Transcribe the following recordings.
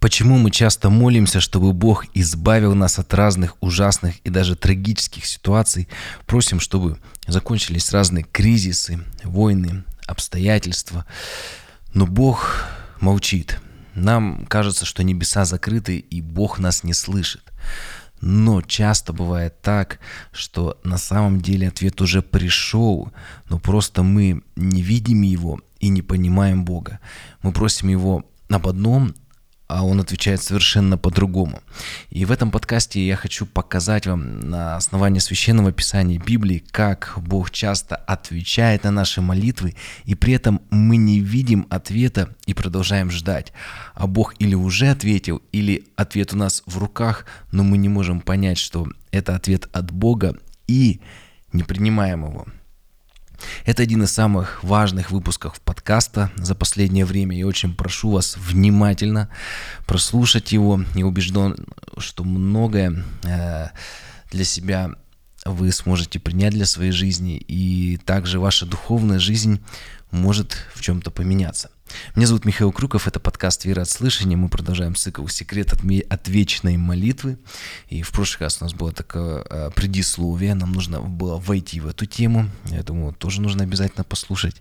Почему мы часто молимся, чтобы Бог избавил нас от разных ужасных и даже трагических ситуаций? Просим, чтобы закончились разные кризисы, войны, обстоятельства. Но Бог молчит. Нам кажется, что небеса закрыты и Бог нас не слышит. Но часто бывает так, что на самом деле ответ уже пришел, но просто мы не видим его и не понимаем Бога. Мы просим его об одном, а он отвечает совершенно по-другому. И в этом подкасте я хочу показать вам на основании священного писания Библии, как Бог часто отвечает на наши молитвы, и при этом мы не видим ответа и продолжаем ждать. А Бог или уже ответил, или ответ у нас в руках, но мы не можем понять, что это ответ от Бога и не принимаем его. Это один из самых важных выпусков подкаста за последнее время. Я очень прошу вас внимательно прослушать его. Я убежден, что многое э, для себя вы сможете принять для своей жизни, и также ваша духовная жизнь может в чем-то поменяться. Меня зовут Михаил Крюков, это подкаст «Вера от слышания». Мы продолжаем цикл «Секрет от, от вечной молитвы». И в прошлый раз у нас было такое э, предисловие, нам нужно было войти в эту тему. Я думаю, тоже нужно обязательно послушать.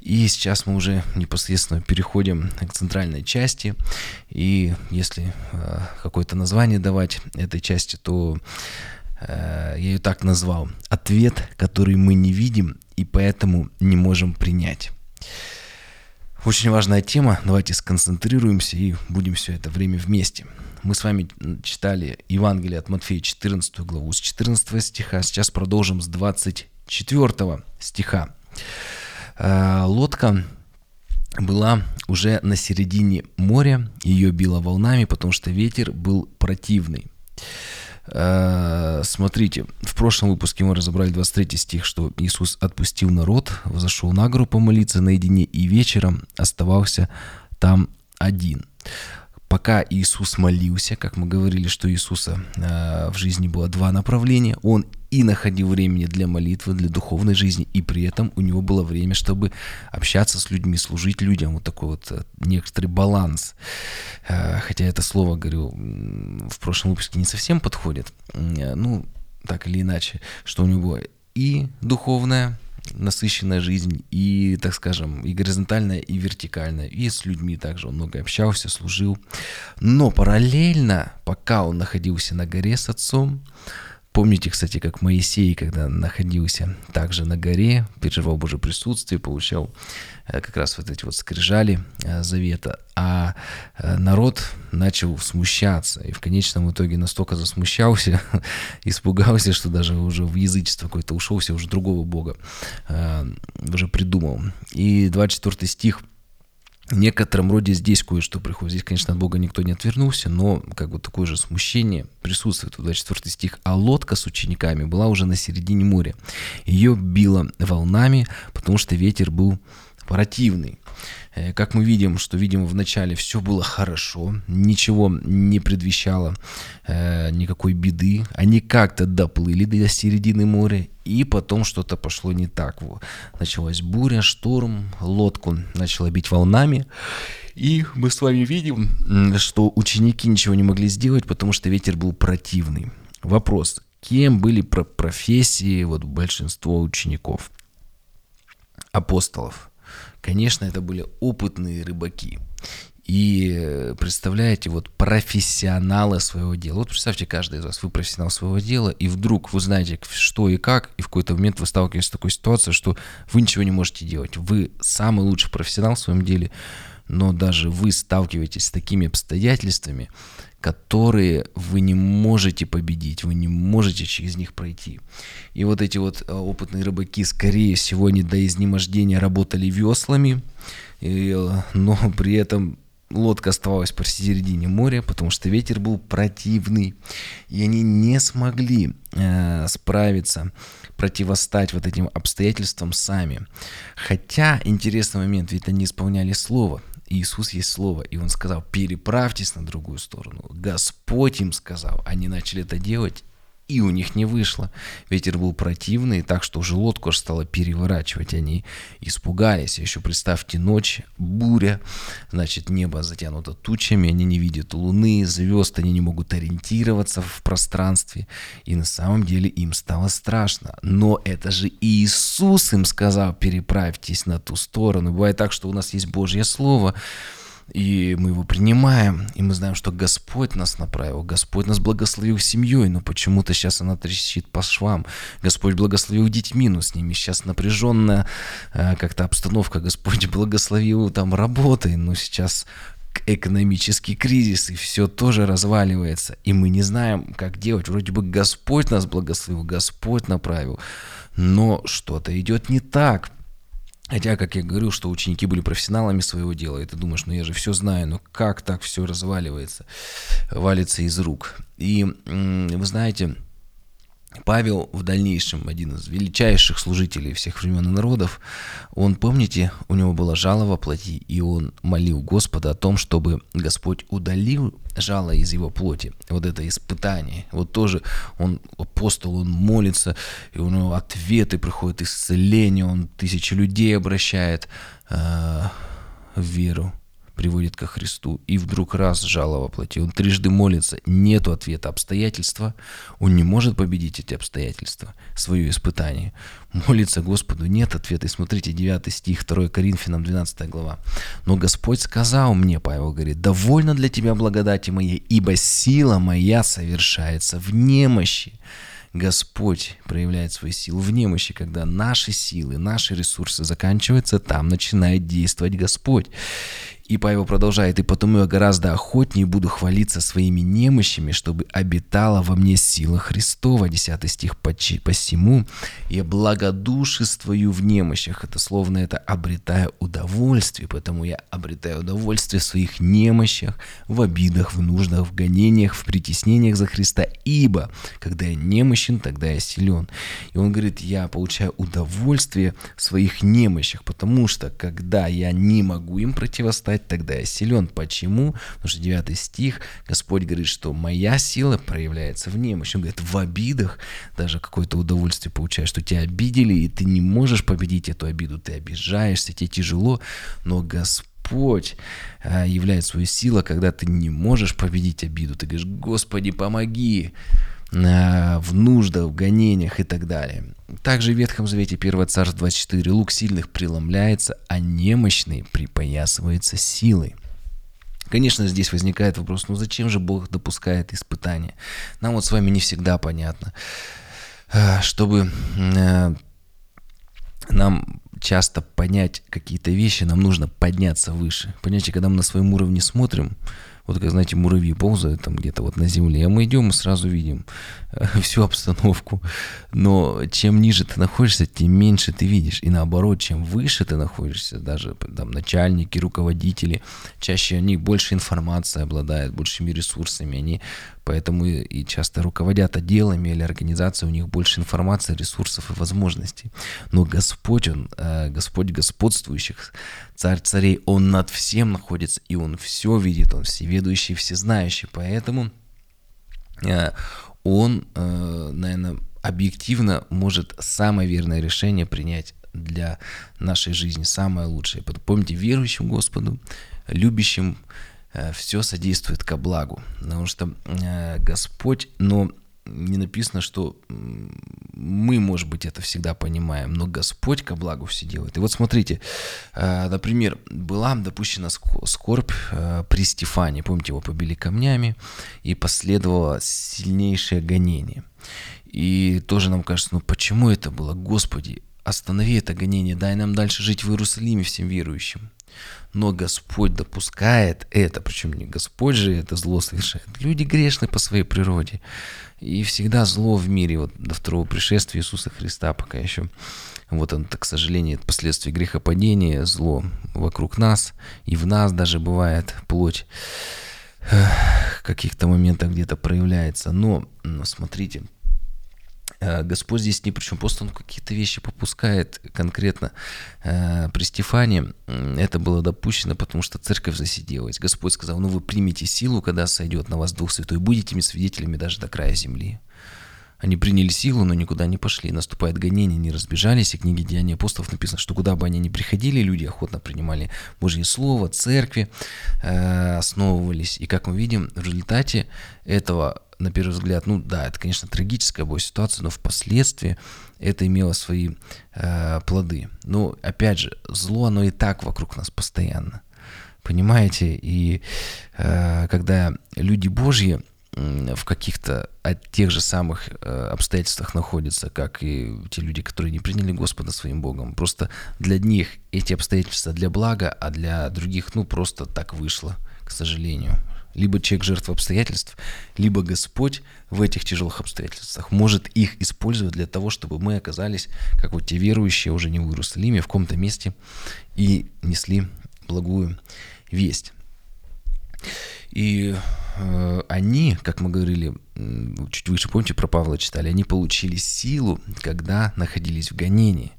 И сейчас мы уже непосредственно переходим к центральной части. И если э, какое-то название давать этой части, то э, я ее так назвал. Ответ, который мы не видим и поэтому не можем принять. Очень важная тема. Давайте сконцентрируемся и будем все это время вместе. Мы с вами читали Евангелие от Матфея 14 главу с 14 стиха. Сейчас продолжим с 24 стиха. Э, лодка была уже на середине моря, ее било волнами, потому что ветер был противный. Э, смотрите, в прошлом выпуске мы разобрали 23 стих, что Иисус отпустил народ, взошел на гору помолиться наедине и вечером оставался там один пока Иисус молился, как мы говорили, что Иисуса э, в жизни было два направления, он и находил времени для молитвы, для духовной жизни, и при этом у него было время, чтобы общаться с людьми, служить людям, вот такой вот э, некоторый баланс. Э, хотя это слово, говорю, в прошлом выпуске не совсем подходит, э, ну, так или иначе, что у него и духовная насыщенная жизнь и, так скажем, и горизонтальная, и вертикальная. И с людьми также он много общался, служил. Но параллельно, пока он находился на горе с отцом, Помните, кстати, как Моисей, когда находился также на горе, переживал Божье присутствие, получал э, как раз вот эти вот скрижали э, завета, а э, народ начал смущаться, и в конечном итоге настолько засмущался, испугался, что даже уже в язычество какое-то ушел, все уже другого Бога уже придумал. И 24 стих – в некотором роде здесь кое-что приходит. Здесь, конечно, от Бога никто не отвернулся, но как бы такое же смущение присутствует. 24 стих. «А лодка с учениками была уже на середине моря. Ее било волнами, потому что ветер был противный. Э, как мы видим, что, видимо, в начале все было хорошо, ничего не предвещало э, никакой беды. Они как-то доплыли до середины моря, и потом что-то пошло не так. Началась буря, шторм, лодку начала бить волнами. И мы с вами видим, что ученики ничего не могли сделать, потому что ветер был противный. Вопрос, кем были про профессии вот большинство учеников? Апостолов. Конечно, это были опытные рыбаки. И э, представляете, вот профессионалы своего дела. Вот представьте, каждый из вас, вы профессионал своего дела, и вдруг вы знаете, что и как, и в какой-то момент вы сталкиваетесь с такой ситуацией, что вы ничего не можете делать. Вы самый лучший профессионал в своем деле, но даже вы сталкиваетесь с такими обстоятельствами, которые вы не можете победить, вы не можете через них пройти. И вот эти вот э, опытные рыбаки, скорее всего, не до изнемождения работали веслами, и, э, но при этом лодка оставалась посередине моря, потому что ветер был противный, и они не смогли э, справиться, противостать вот этим обстоятельствам сами. Хотя интересный момент, ведь они исполняли слово. Иисус есть Слово, и Он сказал, переправьтесь на другую сторону. Господь им сказал, они начали это делать, и у них не вышло. Ветер был противный, так что уже лодку аж стало переворачивать. Они испугались. Еще представьте ночь, буря, значит, небо затянуто тучами, они не видят луны, звезд, они не могут ориентироваться в пространстве. И на самом деле им стало страшно. Но это же Иисус им сказал, переправьтесь на ту сторону. Бывает так, что у нас есть Божье Слово, и мы его принимаем, и мы знаем, что Господь нас направил, Господь нас благословил семьей, но почему-то сейчас она трещит по швам. Господь благословил детьми, но с ними сейчас напряженная э, как-то обстановка. Господь благословил там работой, но сейчас экономический кризис, и все тоже разваливается. И мы не знаем, как делать. Вроде бы Господь нас благословил, Господь направил, но что-то идет не так. Хотя, как я говорю, что ученики были профессионалами своего дела, и ты думаешь, ну я же все знаю, но как так все разваливается, валится из рук. И вы знаете, Павел в дальнейшем, один из величайших служителей всех времен и народов, он, помните, у него было жало во плоти, и он молил Господа о том, чтобы Господь удалил жало из его плоти. Вот это испытание. Вот тоже он, апостол, он молится, и у него ответы приходят, исцеление, он тысячи людей обращает э, в веру приводит ко Христу, и вдруг раз жало воплоти. Он трижды молится, нету ответа обстоятельства, он не может победить эти обстоятельства, свое испытание. Молится Господу, нет ответа. И смотрите, 9 стих, 2 Коринфянам, 12 глава. «Но Господь сказал мне, Павел говорит, довольно для тебя благодати моей, ибо сила моя совершается в немощи». Господь проявляет свою силу в немощи, когда наши силы, наши ресурсы заканчиваются, там начинает действовать Господь. И Павел продолжает, «И потому я гораздо охотнее буду хвалиться своими немощами, чтобы обитала во мне сила Христова». 10 стих «Посему я благодушествую в немощах». Это словно это «обретаю удовольствие», потому я обретаю удовольствие в своих немощах, в обидах, в нуждах, в гонениях, в притеснениях за Христа. Ибо, когда я немощен, тогда я силен. И он говорит, я получаю удовольствие в своих немощах, потому что, когда я не могу им противостоять, сказать, тогда я силен. Почему? Потому что 9 стих, Господь говорит, что моя сила проявляется в немощи. Он говорит, в обидах даже какое-то удовольствие получаешь, что тебя обидели, и ты не можешь победить эту обиду, ты обижаешься, тебе тяжело, но Господь а, являет свою силу, когда ты не можешь победить обиду. Ты говоришь, Господи, помоги а, в нуждах, в гонениях и так далее. Также в Ветхом Завете 1 Царств 24 лук сильных преломляется, а немощный припоясывается силой. Конечно, здесь возникает вопрос, ну зачем же Бог допускает испытания? Нам вот с вами не всегда понятно. А, чтобы э, нам часто понять какие-то вещи, нам нужно подняться выше. Понимаете, когда мы на своем уровне смотрим, вот как, знаете, муравьи ползают там где-то вот на земле, а мы идем и сразу видим э, всю обстановку. Но чем ниже ты находишься, тем меньше ты видишь. И наоборот, чем выше ты находишься, даже там начальники, руководители, чаще они больше информации обладают, большими ресурсами, они поэтому и часто руководят отделами или организацией, у них больше информации, ресурсов и возможностей. Но Господь, Он, э, Господь господствующих, Царь царей, Он над всем находится, и Он все видит, Он всеведущий, всезнающий, поэтому э, Он, э, наверное, объективно может самое верное решение принять для нашей жизни, самое лучшее. Помните, верующим Господу, любящим Э, все содействует ко благу. Потому что Господь, но не написано, что мы, может быть, это всегда понимаем, но Господь ко благу все делает. И вот смотрите, э, например, была допущена скорбь при Стефане, помните, его побили камнями, и последовало сильнейшее гонение. И тоже нам кажется, ну почему это было? Господи, останови это гонение, дай нам дальше жить в Иерусалиме всем верующим. Но Господь допускает это, причем не Господь же это зло совершает. Люди грешны по своей природе. И всегда зло в мире, вот до второго пришествия Иисуса Христа, пока еще вот он, к сожалению, последствия грехопадения, зло вокруг нас, и в нас даже бывает плоть в каких-то моментах где-то проявляется. Но, но смотрите, Господь здесь ни при чем, просто он какие-то вещи попускает конкретно. Э, при Стефане это было допущено, потому что церковь засиделась. Господь сказал, ну вы примите силу, когда сойдет на вас Дух Святой, будете мне свидетелями даже до края земли. Они приняли силу, но никуда не пошли. Наступает гонение, не разбежались. И в книге Деяний апостолов написано, что куда бы они ни приходили, люди охотно принимали Божье Слово, церкви э, основывались. И как мы видим, в результате этого, на первый взгляд, ну да, это, конечно, трагическая была ситуация, но впоследствии это имело свои э, плоды. Но, опять же, зло, оно и так вокруг нас постоянно. Понимаете? И э, когда люди Божьи в каких-то от тех же самых э, обстоятельствах находятся, как и те люди, которые не приняли Господа своим Богом. Просто для них эти обстоятельства для блага, а для других, ну, просто так вышло, к сожалению. Либо человек жертва обстоятельств, либо Господь в этих тяжелых обстоятельствах может их использовать для того, чтобы мы оказались, как вот те верующие, уже не в Иерусалиме, в каком-то месте и несли благую весть. И э, они, как мы говорили чуть выше, помните, про Павла читали, они получили силу, когда находились в гонении.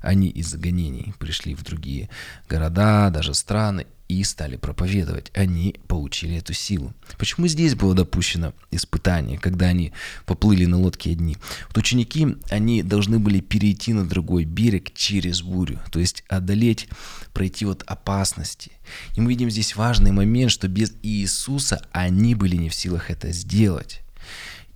Они из гонений пришли в другие города, даже страны, и стали проповедовать. Они получили эту силу. Почему здесь было допущено испытание, когда они поплыли на лодке одни? Вот ученики, они должны были перейти на другой берег через бурю, то есть одолеть, пройти вот опасности. И мы видим здесь важный момент, что без Иисуса они были не в силах это сделать.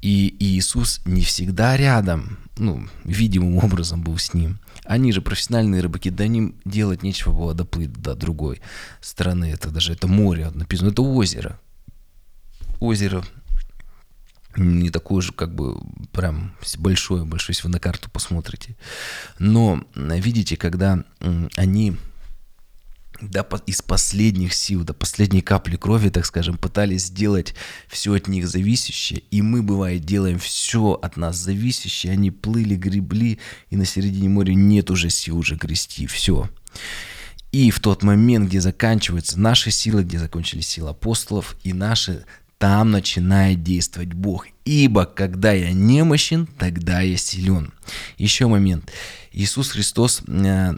И Иисус не всегда рядом, ну, видимым образом был с ним. Они же профессиональные рыбаки, да им делать нечего было доплыть до другой страны. Это даже это море написано, это озеро. Озеро не такое же, как бы, прям большое, большое, если вы на карту посмотрите. Но, видите, когда они до, из последних сил, до последней капли крови, так скажем, пытались сделать все от них зависящее, и мы, бывает, делаем все от нас зависящее, они плыли, гребли, и на середине моря нет уже сил уже грести, все. И в тот момент, где заканчиваются наши силы, где закончились силы апостолов и наши, там начинает действовать Бог. Ибо когда я немощен, тогда я силен. Еще момент. Иисус Христос э,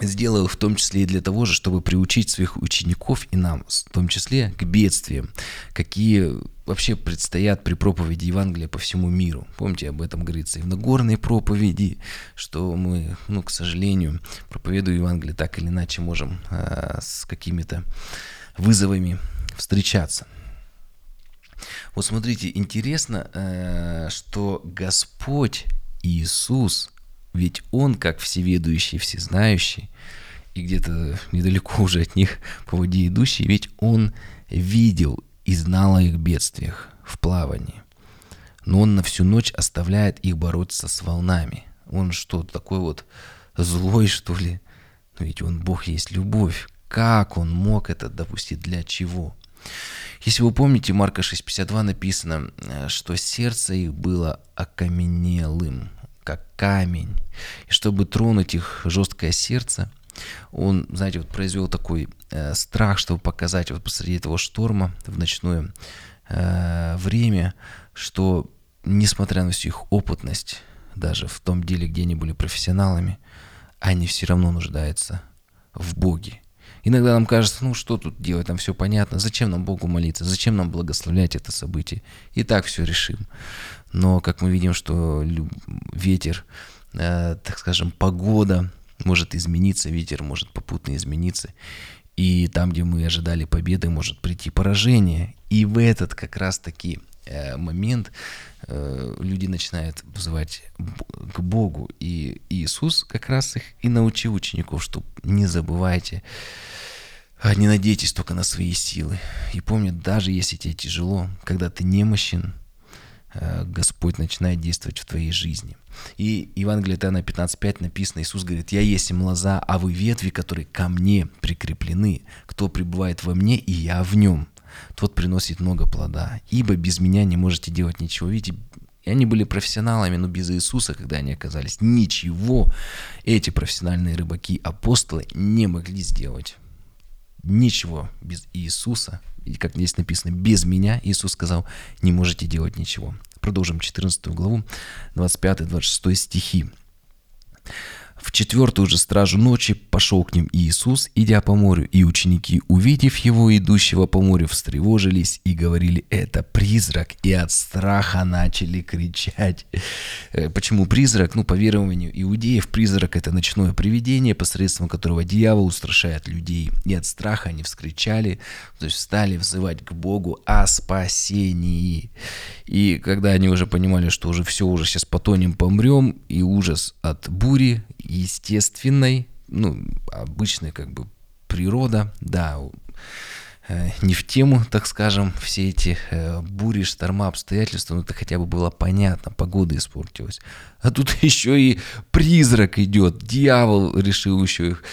сделал в том числе и для того же, чтобы приучить своих учеников и нам, в том числе к бедствиям, какие вообще предстоят при проповеди Евангелия по всему миру. Помните, об этом говорится и в Нагорной проповеди, что мы, ну, к сожалению, проповедуя Евангелие, так или иначе можем э, с какими-то вызовами встречаться. Вот смотрите, интересно, э, что Господь Иисус – ведь он, как всеведущий, всезнающий, и где-то недалеко уже от них по воде идущий, ведь он видел и знал о их бедствиях в плавании. Но он на всю ночь оставляет их бороться с волнами. Он что, такой вот злой, что ли? Но ведь он Бог есть любовь. Как он мог это допустить? Для чего? Если вы помните, Марка 6.52 написано, э, что сердце их было окаменелым как камень. И чтобы тронуть их жесткое сердце, он, знаете, вот произвел такой э, страх, чтобы показать вот посреди этого шторма в ночное э, время, что несмотря на всю их опытность, даже в том деле, где они были профессионалами, они все равно нуждаются в Боге. Иногда нам кажется, ну что тут делать, там все понятно, зачем нам Богу молиться, зачем нам благословлять это событие, и так все решим. Но как мы видим, что ветер, э, так скажем, погода может измениться, ветер может попутно измениться, и там, где мы ожидали победы, может прийти поражение. И в этот как раз-таки э, момент э, люди начинают вызывать к Богу. И Иисус как раз их и научил учеников, что не забывайте а не надейтесь только на свои силы. И помни, даже если тебе тяжело, когда ты немощен, Господь начинает действовать в твоей жизни. И Евангелие Иоанна 15.5 написано, Иисус говорит, «Я есть им лоза, а вы ветви, которые ко мне прикреплены. Кто пребывает во мне, и я в нем, тот приносит много плода. Ибо без меня не можете делать ничего». Видите, и они были профессионалами, но без Иисуса, когда они оказались, ничего эти профессиональные рыбаки, апостолы не могли сделать ничего без Иисуса, и как здесь написано, без меня, Иисус сказал, не можете делать ничего. Продолжим 14 главу, 25-26 стихи. В четвертую же стражу ночи пошел к ним Иисус, идя по морю, и ученики, увидев его, идущего по морю, встревожились и говорили, это призрак, и от страха начали кричать. Э, почему призрак? Ну, по верованию иудеев, призрак – это ночное привидение, посредством которого дьявол устрашает людей. И от страха они вскричали, то есть стали взывать к Богу о спасении. И когда они уже понимали, что уже все, уже сейчас потонем, помрем, и ужас от бури, естественной, ну, обычной как бы природа, да, э, не в тему, так скажем, все эти э, бури, шторма, обстоятельства, ну это хотя бы было понятно, погода испортилась. А тут еще и призрак идет, дьявол решил еще их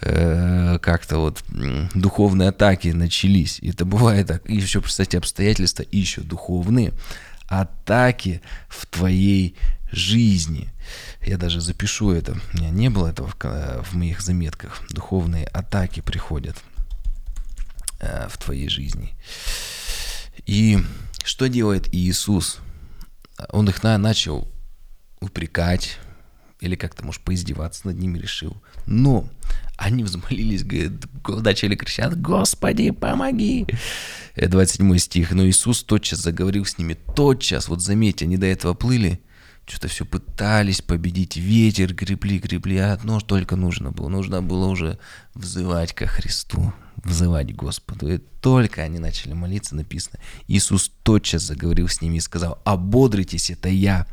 э, как-то вот духовные атаки начались. И это бывает так. И еще, кстати, обстоятельства еще духовные атаки в твоей жизни. Я даже запишу это. У меня не было этого в, в моих заметках. Духовные атаки приходят э, в твоей жизни. И что делает Иисус? Он их на, начал упрекать, или как-то, может, поиздеваться над ними решил. Но они взмолились, говорят, начали кричать, «Господи, помоги!» 27 стих. Но Иисус тотчас заговорил с ними, тотчас, вот заметьте, они до этого плыли, что-то все пытались победить ветер, гребли, гребли, а одно только нужно было. Нужно было уже взывать ко Христу, взывать Господу. И только они начали молиться, написано, Иисус тотчас заговорил с ними и сказал, ободритесь, это я,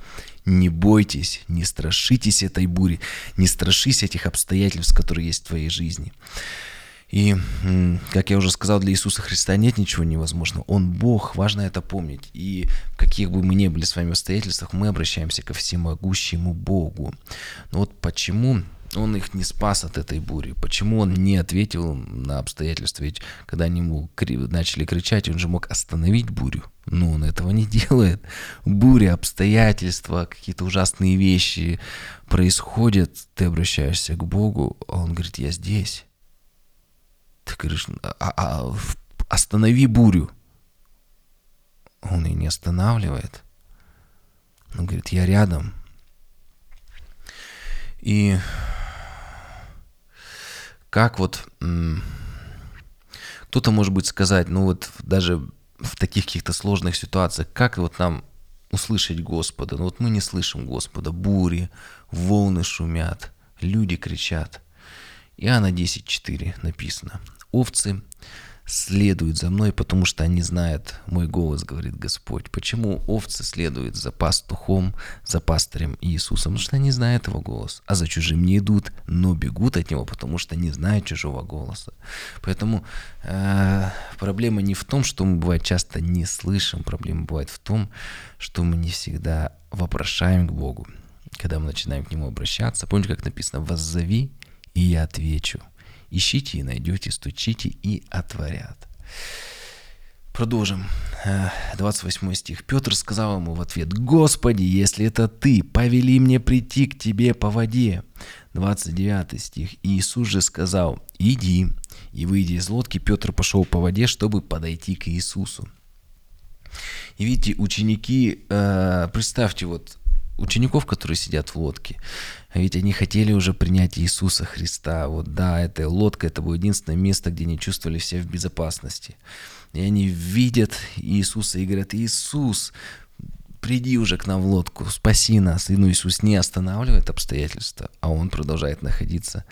не бойтесь, не страшитесь этой бури, не страшись этих обстоятельств, которые есть в твоей жизни. И, как я уже сказал, для Иисуса Христа нет ничего невозможного. Он Бог, важно это помнить. И в каких бы мы ни были с вами обстоятельствах, мы обращаемся ко всемогущему Богу. Но вот почему он их не спас от этой бури? Почему он не ответил на обстоятельства? Ведь когда они ему начали кричать, он же мог остановить бурю. Но он этого не делает. Буря, обстоятельства, какие-то ужасные вещи происходят. Ты обращаешься к Богу, а он говорит, я здесь. Ты говоришь, а, а, останови бурю. Он и не останавливает. Он говорит, я рядом. И как вот кто-то может быть сказать, ну вот даже в таких каких-то сложных ситуациях, как вот нам услышать Господа? Ну вот мы не слышим Господа, бури, волны шумят, люди кричат. Иоанна 10.4 написано овцы следуют за мной, потому что они знают мой голос, говорит Господь. Почему овцы следуют за пастухом, за пастырем Иисусом? Потому что они знают его голос, а за чужим не идут, но бегут от него, потому что не знают чужого голоса. Поэтому э, проблема не в том, что мы бывает часто не слышим, проблема бывает в том, что мы не всегда вопрошаем к Богу, когда мы начинаем к Нему обращаться. Помните, как написано «воззови, и я отвечу». Ищите и найдете, стучите и отворят. Продолжим. 28 э, стих. Петр сказал ему в ответ, «Господи, если это Ты, повели мне прийти к Тебе по воде». 29 стих. Иисус же сказал, «Иди». И выйдя из лодки, Петр пошел по воде, чтобы подойти к Иисусу. И видите, ученики, э, представьте, вот учеников, которые сидят в лодке. Ведь они хотели уже принять Иисуса Христа. Вот да, эта лодка, это было единственное место, где они чувствовали себя в безопасности. И они видят Иисуса и говорят, Иисус, приди уже к нам в лодку, спаси нас. И ну, Иисус не останавливает обстоятельства, а Он продолжает находиться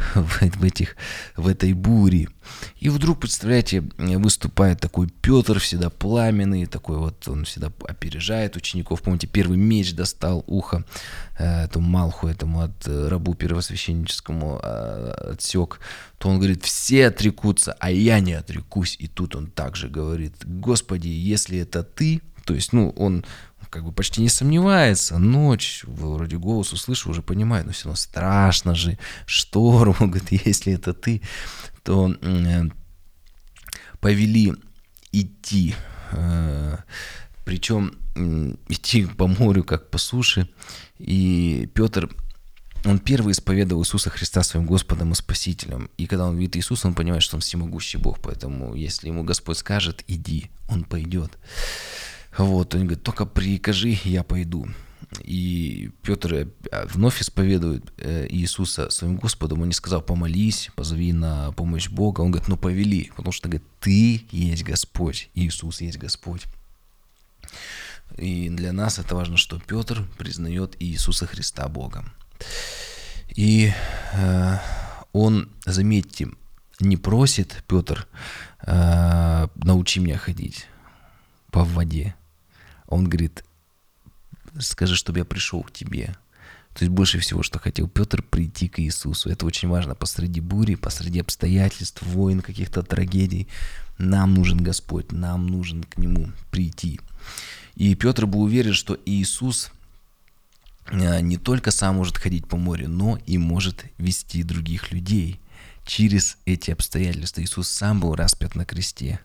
в, в, этих, в этой буре. И вдруг, представляете, выступает такой Петр, всегда пламенный, такой вот, он всегда опережает учеников. Помните, первый меч достал ухо э, этому Малху, этому от э, рабу первосвященническому э, отсек. То он говорит, все отрекутся, а я не отрекусь. И тут он также говорит, Господи, если это ты, то есть, ну, он как бы почти не сомневается. Ночь, вроде голос услышу, уже понимает, но все равно страшно же. Шторм, он говорит, если это ты, то э, повели идти. Э, причем э, идти по морю, как по суше. И Петр он первый исповедовал Иисуса Христа своим Господом и Спасителем. И когда он видит Иисуса, он понимает, что он всемогущий Бог. Поэтому, если ему Господь скажет, иди, он пойдет. Вот, он говорит, только прикажи, я пойду. и Петр э, вновь исповедует э, Иисуса своим Господом. Он не сказал, помолись, позови на помощь Бога. Он говорит, ну повели, потому что, говорит, ты есть Господь, Иисус есть Господь. И для нас это важно, что Петр признает Иисуса Христа Богом. И э, он, заметьте, не просит Петр, э, научи меня ходить по воде. Он говорит, скажи, чтобы я пришел к тебе. То есть больше всего, что хотел Петр прийти к Иисусу. Это очень важно посреди бури, посреди обстоятельств, войн, каких-то трагедий. Нам нужен Господь, нам нужен к Нему прийти. И Петр был уверен, что Иисус э, не только сам может ходить по морю, но и может вести других людей через эти обстоятельства. Иисус сам был распят на кресте.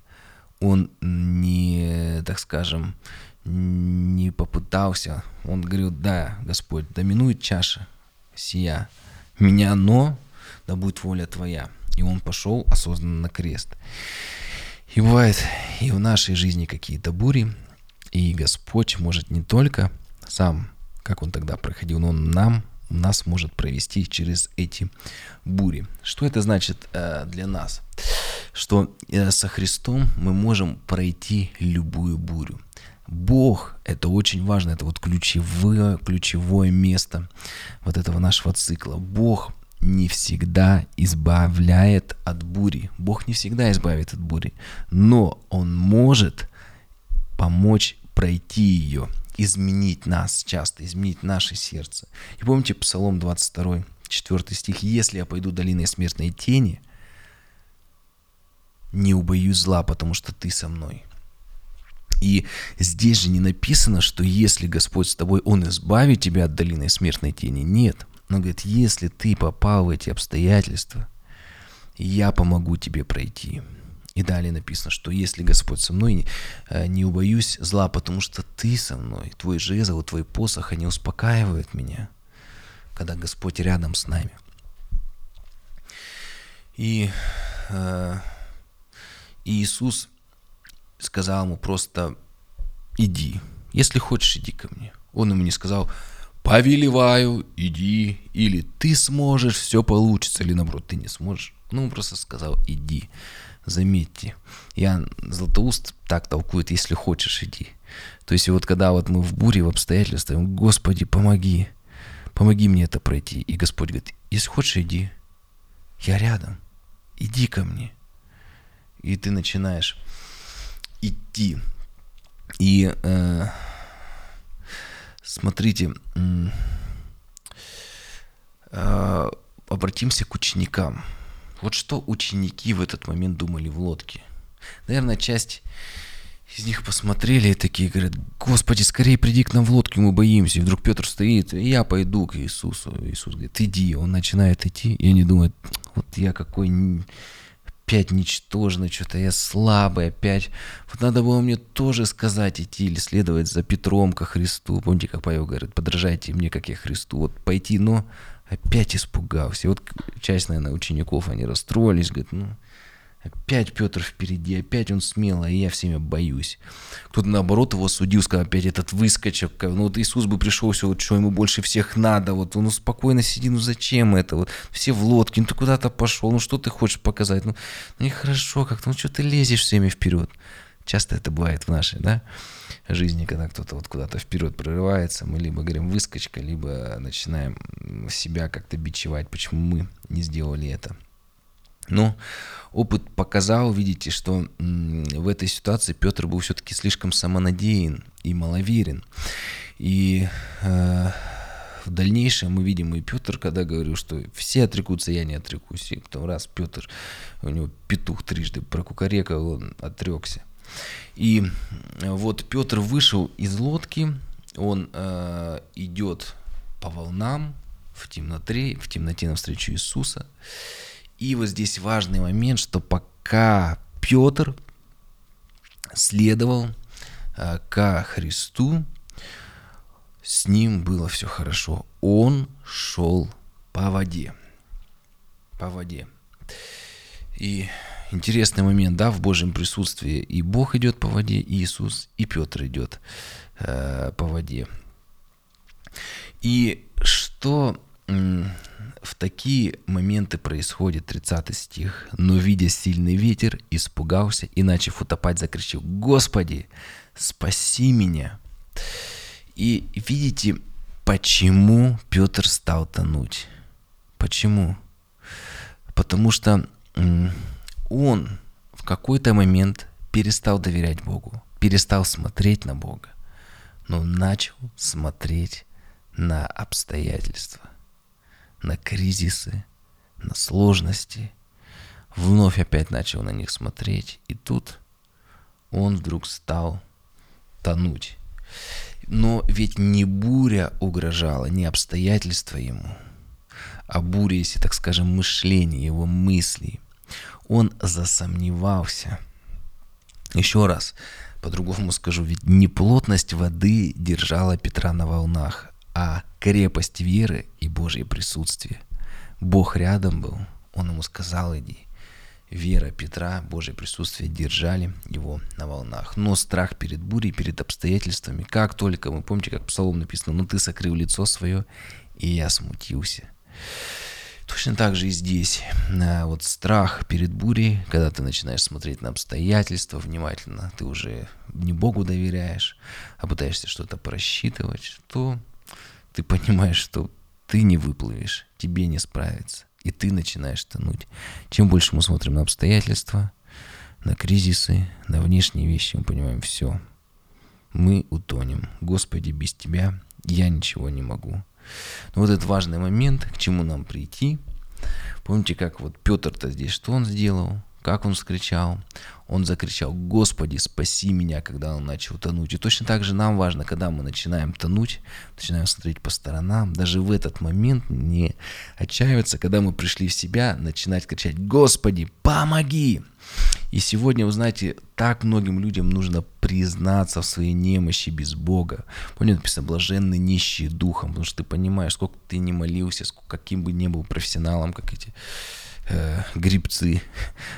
Он не, так скажем, не попытался. Он говорил, да, Господь, доминует чаша сия меня, но да будет воля Твоя. И он пошел осознанно на крест. И бывает и в нашей жизни какие-то бури, и Господь может не только сам, как он тогда проходил, но он нам, нас может провести через эти бури. Что это значит э, для нас? Что э, со Христом мы можем пройти любую бурю. Бог – это очень важно, это вот ключевое, ключевое место вот этого нашего цикла. Бог не всегда избавляет от бури. Бог не всегда избавит от бури, но Он может помочь пройти ее, изменить нас часто, изменить наше сердце. И помните Псалом 22, 4 стих. «Если я пойду долиной смертной тени, не убоюсь зла, потому что ты со мной». И здесь же не написано, что если Господь с тобой, Он избавит тебя от долины смертной тени. Нет. Он говорит, если ты попал в эти обстоятельства, я помогу тебе пройти. И далее написано, что если Господь со мной, э, не убоюсь зла, потому что ты со мной, твой жезл, твой посох, они успокаивают меня, когда Господь рядом с нами. И э, Иисус сказал ему просто иди, если хочешь, иди ко мне. Он ему не сказал, повелеваю, иди, или ты сможешь, все получится, или наоборот, ты не сможешь. Ну, он просто сказал, иди. Заметьте, Иоанн Златоуст так толкует, если хочешь, иди. То есть вот когда вот мы в буре, в обстоятельствах, Господи, помоги, помоги мне это пройти. И Господь говорит, если хочешь, иди, я рядом, иди ко мне. И ты начинаешь идти. И э, смотрите, э, обратимся к ученикам. Вот что ученики в этот момент думали в лодке. Наверное, часть из них посмотрели и такие говорят, Господи, скорее приди к нам в лодке, мы боимся. И вдруг Петр стоит, и я пойду к Иисусу. Иисус говорит, иди. Он начинает идти, и они думают, вот я какой опять ничтожный, что-то я слабый, опять. Вот надо было мне тоже сказать идти или следовать за Петром ко Христу. Помните, как Павел говорит, подражайте мне, как я Христу. Вот пойти, но опять испугался. Вот часть, наверное, учеников, они расстроились, говорят, ну, опять Петр впереди, опять он смелый, и я всеми боюсь. Кто-то, наоборот, его судил, сказал, опять этот выскочек, ну вот Иисус бы пришел, все, вот что ему больше всех надо, вот он спокойно сидит, ну зачем это, вот все в лодке, ну ты куда-то пошел, ну что ты хочешь показать, ну, ну нехорошо как-то, ну что ты лезешь всеми вперед. Часто это бывает в нашей, да, жизни, когда кто-то вот куда-то вперед прорывается, мы либо говорим выскочка, либо начинаем себя как-то бичевать, почему мы не сделали это. Но опыт показал, видите, что в этой ситуации Петр был все-таки слишком самонадеян и маловерен. И э, в дальнейшем мы видим и Петр, когда говорил, что все отрекутся, я не отрекусь. И потом раз Петр, у него петух трижды прокукарекал, он отрекся. И вот Петр вышел из лодки, он э, идет по волнам в темноте, в темноте навстречу Иисуса. И вот здесь важный момент, что пока Петр следовал э, ко Христу, с ним было все хорошо. Он шел по воде. По воде. И интересный момент, да, в Божьем присутствии. И Бог идет по воде, и Иисус, и Петр идет э, по воде. И что в такие моменты происходит 30 стих. «Но, видя сильный ветер, испугался и, начав утопать, закричал, «Господи, спаси меня!» И видите, почему Петр стал тонуть? Почему? Потому что он в какой-то момент перестал доверять Богу, перестал смотреть на Бога, но начал смотреть на обстоятельства на кризисы, на сложности. Вновь опять начал на них смотреть. И тут он вдруг стал тонуть. Но ведь не буря угрожала, не обстоятельства ему, а буря, если так скажем, мышление, его мыслей. Он засомневался. Еще раз, по-другому скажу, ведь не плотность воды держала Петра на волнах, а крепость веры и Божье присутствие. Бог рядом был, он ему сказал, иди. Вера Петра, Божье присутствие держали его на волнах. Но страх перед бурей, перед обстоятельствами, как только, вы помните, как псалом написано, ну ты сокрыл лицо свое, и я смутился. Точно так же и здесь. Вот страх перед бурей, когда ты начинаешь смотреть на обстоятельства внимательно, ты уже не Богу доверяешь, а пытаешься что-то просчитывать, то ты понимаешь, что ты не выплывешь, тебе не справиться, и ты начинаешь тонуть. Чем больше мы смотрим на обстоятельства, на кризисы, на внешние вещи, мы понимаем, все, мы утонем. Господи, без Тебя я ничего не могу. Но вот этот важный момент, к чему нам прийти. Помните, как вот Петр-то здесь, что он сделал? Как он вскричал? Он закричал, Господи, спаси меня, когда он начал тонуть. И точно так же нам важно, когда мы начинаем тонуть, начинаем смотреть по сторонам, даже в этот момент не отчаиваться, когда мы пришли в себя, начинать кричать, Господи, помоги! И сегодня, вы знаете, так многим людям нужно признаться в своей немощи без Бога. Помните, написано, блаженны нищие духом, потому что ты понимаешь, сколько ты не молился, сколько, каким бы ни был профессионалом, как эти э, грибцы,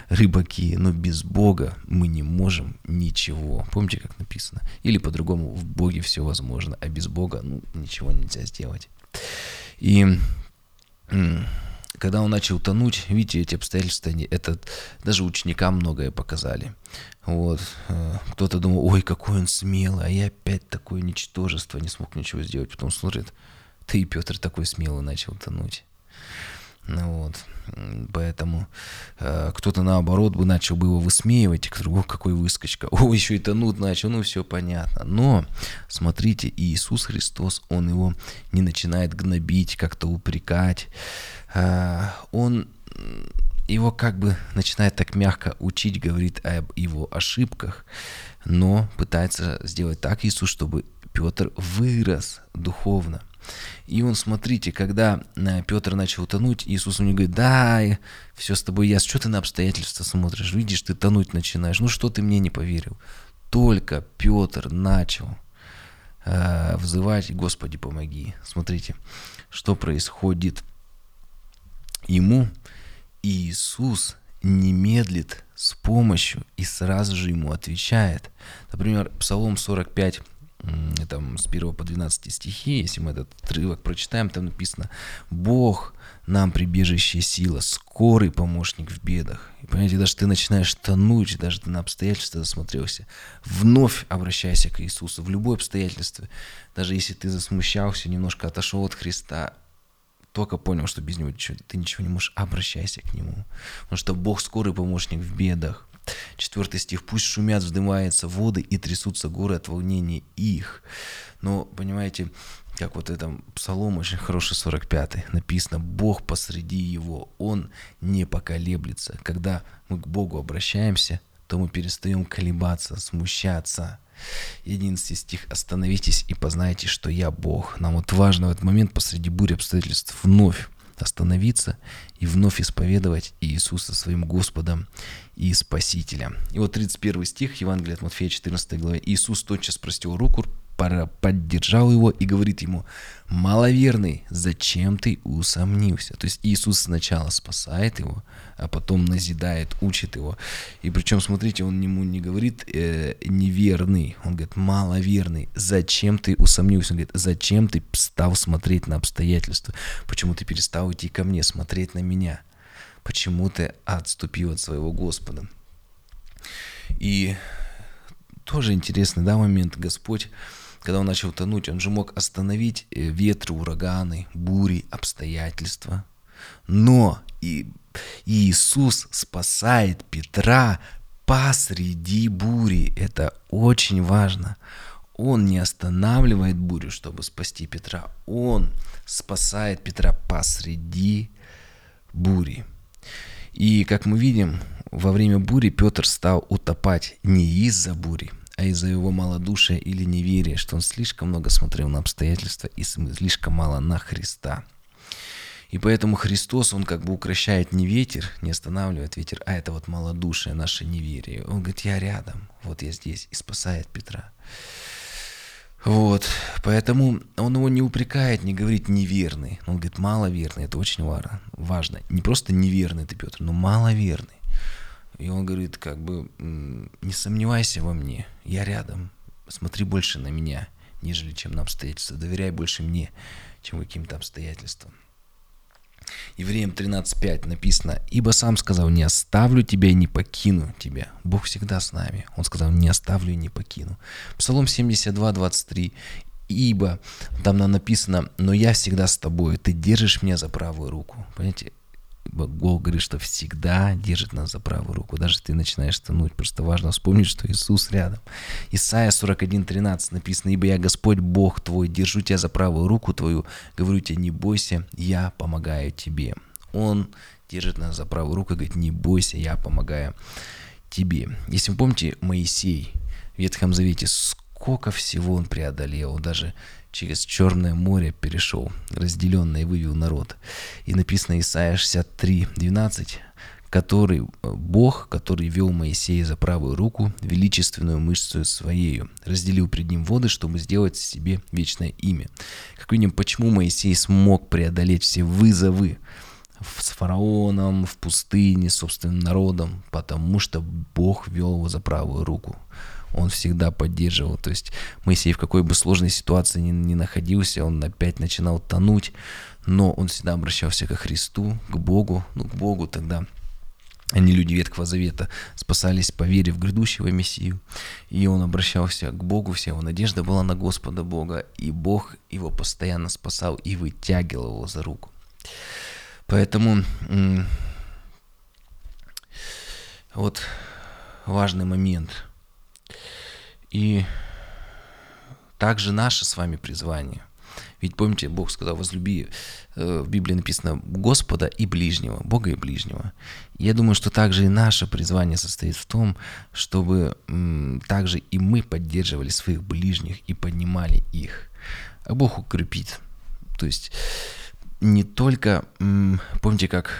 рыбаки, но без Бога мы не можем ничего. Помните, как написано? Или по-другому, в Боге все возможно, а без Бога ну, ничего нельзя сделать. И когда он начал тонуть, видите, эти обстоятельства, это даже ученикам многое показали. Вот. Э, кто-то думал, ой, какой он смелый, а я опять такое ничтожество, не смог ничего сделать. Потом смотрит, ты, Петр, такой смелый начал тонуть. Ну вот. Поэтому э, кто-то наоборот бы начал бы его высмеивать, к другому какой выскочка. О, еще и тонут начал, ну все понятно. Но смотрите, Иисус Христос, Он его не начинает гнобить, как-то упрекать. Э, он его как бы начинает так мягко учить, говорит об его ошибках, но пытается сделать так Иисус, чтобы Петр вырос духовно. И он, смотрите, когда э, Петр начал тонуть, Иисус ему говорит, да, все с тобой ясно, что ты на обстоятельства смотришь, видишь, ты тонуть начинаешь, ну что ты мне не поверил? Только Петр начал э, взывать, Господи, помоги. Смотрите, что происходит. Ему Иисус не медлит с помощью и сразу же ему отвечает. Например, Псалом 45, там с 1 по 12 стихи, если мы этот отрывок прочитаем, там написано «Бог нам прибежище сила, скорый помощник в бедах». И понимаете, даже ты начинаешь тонуть, даже ты на обстоятельства засмотрелся, вновь обращайся к Иисусу в любое обстоятельство. Даже если ты засмущался, немножко отошел от Христа, только понял, что без него ты ничего не можешь, обращайся к нему. Потому что Бог скорый помощник в бедах. Четвертый стих. «Пусть шумят, вздымаются воды и трясутся горы от волнения их». Но, понимаете, как вот этом псалом очень хороший 45-й, написано «Бог посреди его, Он не поколеблется». Когда мы к Богу обращаемся, то мы перестаем колебаться, смущаться. 11 стих «Остановитесь и познайте, что я Бог». Нам вот важно в этот момент посреди бури обстоятельств вновь остановиться и вновь исповедовать Иисуса своим Господом и Спасителем. И вот 31 стих Евангелия от Матфея 14 главе. Иисус тотчас простил руку поддержал его и говорит ему, маловерный, зачем ты усомнился? То есть Иисус сначала спасает его, а потом назидает, учит его. И причем, смотрите, он ему не говорит э, неверный, он говорит маловерный, зачем ты усомнился? Он говорит, зачем ты стал смотреть на обстоятельства? Почему ты перестал идти ко мне, смотреть на меня? Почему ты отступил от своего Господа? И тоже интересный да, момент. Господь, когда он начал тонуть, он же мог остановить э, ветры, ураганы, бури, обстоятельства. Но и Иисус спасает Петра посреди бури. Это очень важно. Он не останавливает бурю, чтобы спасти Петра. Он спасает Петра посреди бури. И как мы видим, во время бури Петр стал утопать не из-за бури, а из-за его малодушия или неверия, что он слишком много смотрел на обстоятельства и слишком мало на Христа. И поэтому Христос, Он как бы укращает не ветер, не останавливает ветер, а это вот малодушие, наше неверие. Он говорит, я рядом, вот я здесь, и спасает Петра. Вот, поэтому он его не упрекает, не говорит неверный. Он говорит маловерный, это очень важно. Не просто неверный ты, Петр, но маловерный. И он говорит, как бы, не сомневайся во мне, я рядом, смотри больше на меня, нежели чем на обстоятельства, доверяй больше мне, чем каким-то обстоятельствам. Евреям 13.5 написано, «Ибо сам сказал, не оставлю тебя и не покину тебя». Бог всегда с нами. Он сказал, не оставлю и не покину. Псалом 72.23, «Ибо», там написано, «Но я всегда с тобой, ты держишь меня за правую руку». Понимаете, Бог говорит, что всегда держит нас за правую руку, даже ты начинаешь тонуть. Просто важно вспомнить, что Иисус рядом. Исайя 41.13 написано, «Ибо я Господь Бог твой, держу тебя за правую руку твою, говорю тебе, не бойся, я помогаю тебе». Он держит нас за правую руку и говорит, не бойся, я помогаю тебе. Если вы помните, Моисей в Ветхом Завете, сколько всего он преодолел, даже через Черное море перешел, разделенное и вывел народ. И написано Исайя 63, 12, который, э, Бог, который вел Моисея за правую руку, величественную мышцу своею, разделил пред ним воды, чтобы сделать себе вечное имя. Как видим, почему Моисей смог преодолеть все вызовы с фараоном, в пустыне, собственным народом, потому что Бог вел его за правую руку он всегда поддерживал. То есть Моисей в какой бы сложной ситуации ни, ни находился, он опять начинал тонуть, но он всегда обращался ко Христу, к Богу, ну, к Богу тогда. Они, люди Ветхого Завета, спасались по вере в грядущего Мессию. И он обращался к Богу, вся его надежда была на Господа Бога, и Бог его постоянно спасал и вытягивал его за руку. Поэтому вот важный момент – и также наше с вами призвание. Ведь помните, Бог сказал, возлюби, э, в Библии написано Господа и ближнего, Бога и ближнего. Я думаю, что также и наше призвание состоит в том, чтобы также и мы поддерживали своих ближних и поднимали их. А Бог укрепит. То есть не только, помните, как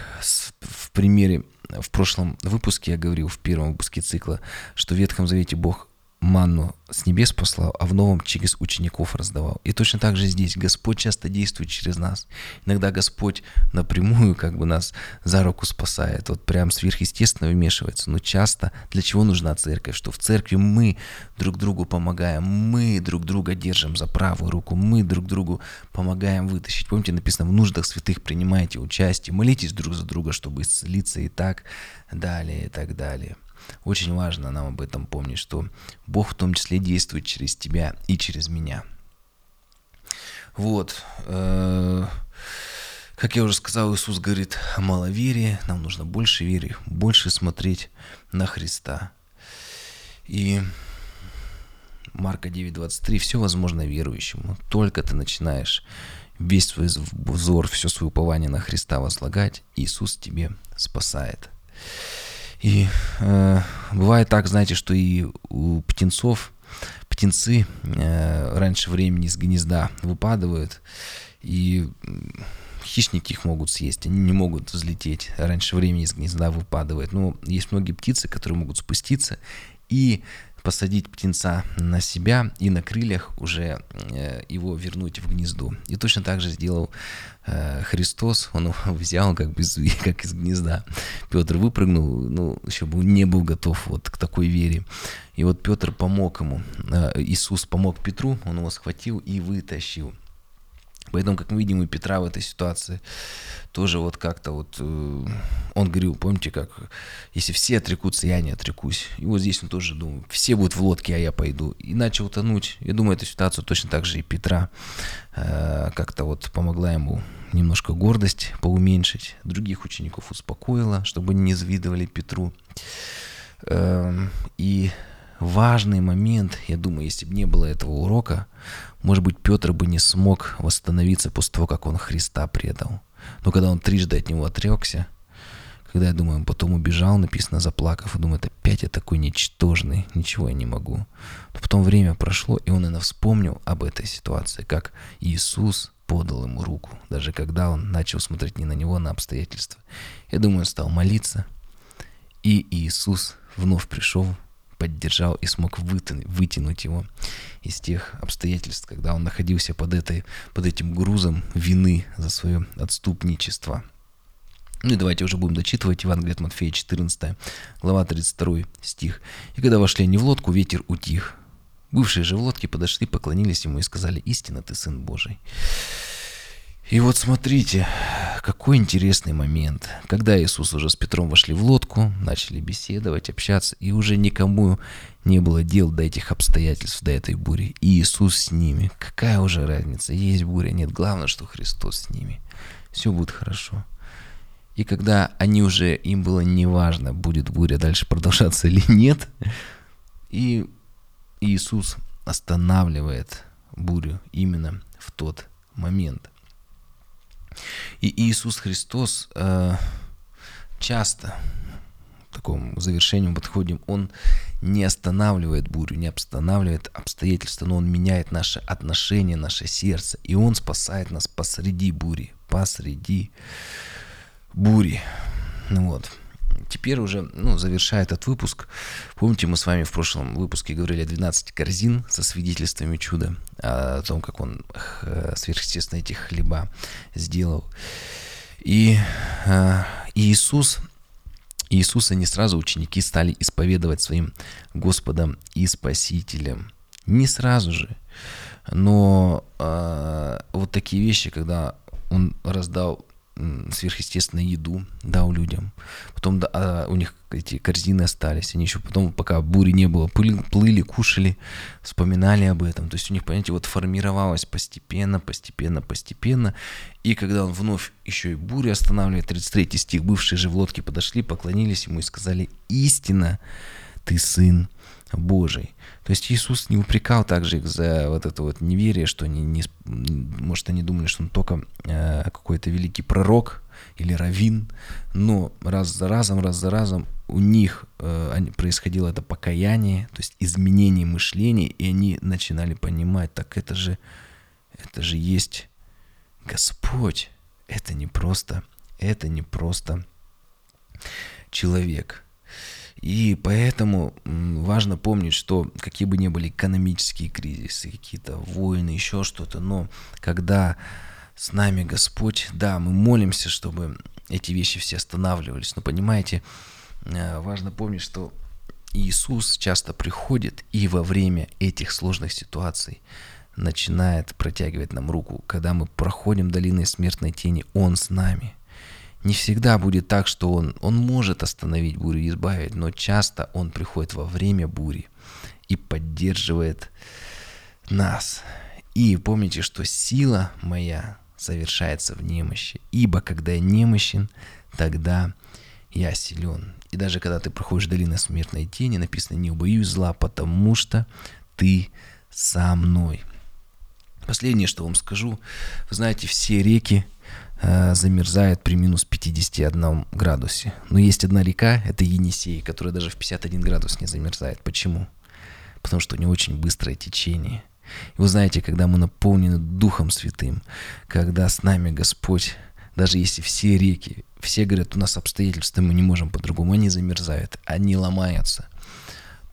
в примере в прошлом выпуске я говорил, в первом выпуске цикла, что в Ветхом Завете Бог манну с небес послал, а в новом через учеников раздавал. И точно так же здесь Господь часто действует через нас. Иногда Господь напрямую как бы нас за руку спасает, вот прям сверхъестественно вмешивается. Но часто для чего нужна церковь? Что в церкви мы друг другу помогаем, мы друг друга держим за правую руку, мы друг другу помогаем вытащить. Помните, написано, в нуждах святых принимайте участие, молитесь друг за друга, чтобы исцелиться и так далее, и так далее. Очень важно нам об этом помнить, что Бог в том числе действует через тебя и через меня. Вот. Э, как я уже сказал, Иисус говорит о маловерии. Нам нужно больше веры, больше смотреть на Христа. И Марка 9.23. Все возможно верующему. Только ты начинаешь весь свой взор, все свое упование на Христа возлагать, Иисус тебе спасает. И э, бывает так, знаете, что и у птенцов, птенцы э, раньше времени из гнезда выпадают, и хищники их могут съесть, они не могут взлететь, раньше времени из гнезда выпадывает. Но есть многие птицы, которые могут спуститься и посадить птенца на себя и на крыльях уже э, его вернуть в гнездо. И точно так же сделал э, Христос, он его взял как, бы, как из гнезда. Петр выпрыгнул, ну, еще был, не был готов вот к такой вере. И вот Петр помог ему, э, Иисус помог Петру, он его схватил и вытащил. Поэтому, как мы видим, у Петра в этой ситуации тоже вот как-то вот э, он говорил, помните, как если все отрекутся, я не отрекусь. И вот здесь он тоже думал, все будут в лодке, а я пойду. И начал тонуть. Я думаю, эту ситуацию точно так же и Петра э, как-то вот помогла ему немножко гордость поуменьшить, других учеников успокоила, чтобы не завидовали Петру. Э, и важный момент, я думаю, если бы не было этого урока, может быть, Петр бы не смог восстановиться после того, как он Христа предал. Но когда он трижды от него отрекся, когда, я думаю, он потом убежал, написано, заплакав, и думает, опять я такой ничтожный, ничего я не могу. Но потом время прошло, и он именно вспомнил об этой ситуации, как Иисус подал ему руку, даже когда он начал смотреть не на него, а на обстоятельства. Я думаю, он стал молиться, и Иисус вновь пришел поддержал и смог вытянуть, его из тех обстоятельств, когда он находился под, этой, под этим грузом вины за свое отступничество. Ну и давайте уже будем дочитывать Евангелие от Матфея, 14 глава, 32 стих. «И когда вошли они в лодку, ветер утих. Бывшие же в лодке подошли, поклонились ему и сказали, «Истинно ты Сын Божий». И вот смотрите, какой интересный момент. Когда Иисус уже с Петром вошли в лодку, начали беседовать, общаться, и уже никому не было дел до этих обстоятельств, до этой бури. И Иисус с ними. Какая уже разница? Есть буря, нет. Главное, что Христос с ними. Все будет хорошо. И когда они уже, им было неважно, будет буря дальше продолжаться или нет, и Иисус останавливает бурю именно в тот момент – и Иисус Христос э, часто к такому завершению подходим, Он не останавливает бурю, не останавливает обстоятельства, но Он меняет наше отношение, наше сердце, и Он спасает нас посреди бури, посреди бури. Ну вот теперь уже, ну, завершая этот выпуск, помните, мы с вами в прошлом выпуске говорили о 12 корзин со свидетельствами чуда, о том, как он сверхъестественно эти хлеба сделал. И э, Иисус, Иисуса не сразу ученики стали исповедовать своим Господом и Спасителем. Не сразу же. Но э, вот такие вещи, когда он раздал сверхъестественную еду дал людям. Потом да, а, у них эти корзины остались. Они еще потом, пока бури не было, плыли, плыли, кушали, вспоминали об этом. То есть у них, понимаете, вот формировалось постепенно, постепенно, постепенно. И когда он вновь еще и бурю останавливает, 33 стих, бывшие же в лодке подошли, поклонились ему и сказали, истина, ты сын Божий. То есть Иисус не упрекал также их за вот это вот неверие, что они не, может, они думали, что он только э, какой-то великий пророк или раввин, но раз за разом, раз за разом у них э, происходило это покаяние, то есть изменение мышления, и они начинали понимать, так это же, это же есть Господь, это не просто, это не просто человек. И поэтому важно помнить, что какие бы ни были экономические кризисы, какие-то войны, еще что-то, но когда с нами Господь, да, мы молимся, чтобы эти вещи все останавливались, но понимаете, э, важно помнить, что Иисус часто приходит и во время этих сложных ситуаций начинает протягивать нам руку. Когда мы проходим долиной смертной тени, Он с нами не всегда будет так, что он, он может остановить бурю и избавить, но часто он приходит во время бури и поддерживает нас. И помните, что сила моя совершается в немощи, ибо когда я немощен, тогда я силен. И даже когда ты проходишь долину смертной тени, написано «Не убоюсь зла, потому что ты со мной». Последнее, что вам скажу, вы знаете, все реки замерзает при минус 51 градусе. Но есть одна река, это Енисей, которая даже в 51 градус не замерзает. Почему? Потому что у нее очень быстрое течение. И вы знаете, когда мы наполнены Духом Святым, когда с нами Господь, даже если все реки, все говорят, у нас обстоятельства, мы не можем по-другому, они замерзают, они ломаются,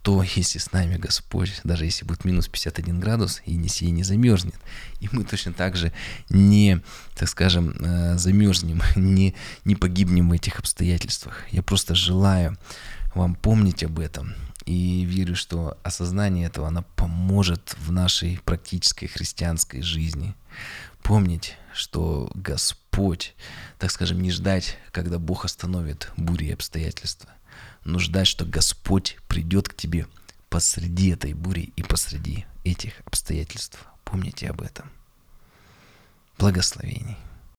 то если с нами Господь, даже если будет минус 51 градус, Енисей не замерзнет. И мы точно так же не, так скажем, э, замерзнем, не, не погибнем в этих обстоятельствах. Я просто желаю вам помнить об этом. И верю, что осознание этого, оно поможет в нашей практической христианской жизни. Помнить, что Господь, так скажем, не ждать, когда Бог остановит бури и обстоятельства, но ждать, что Господь придет к тебе посреди этой бури и посреди этих обстоятельств. Помните об этом. Благословений.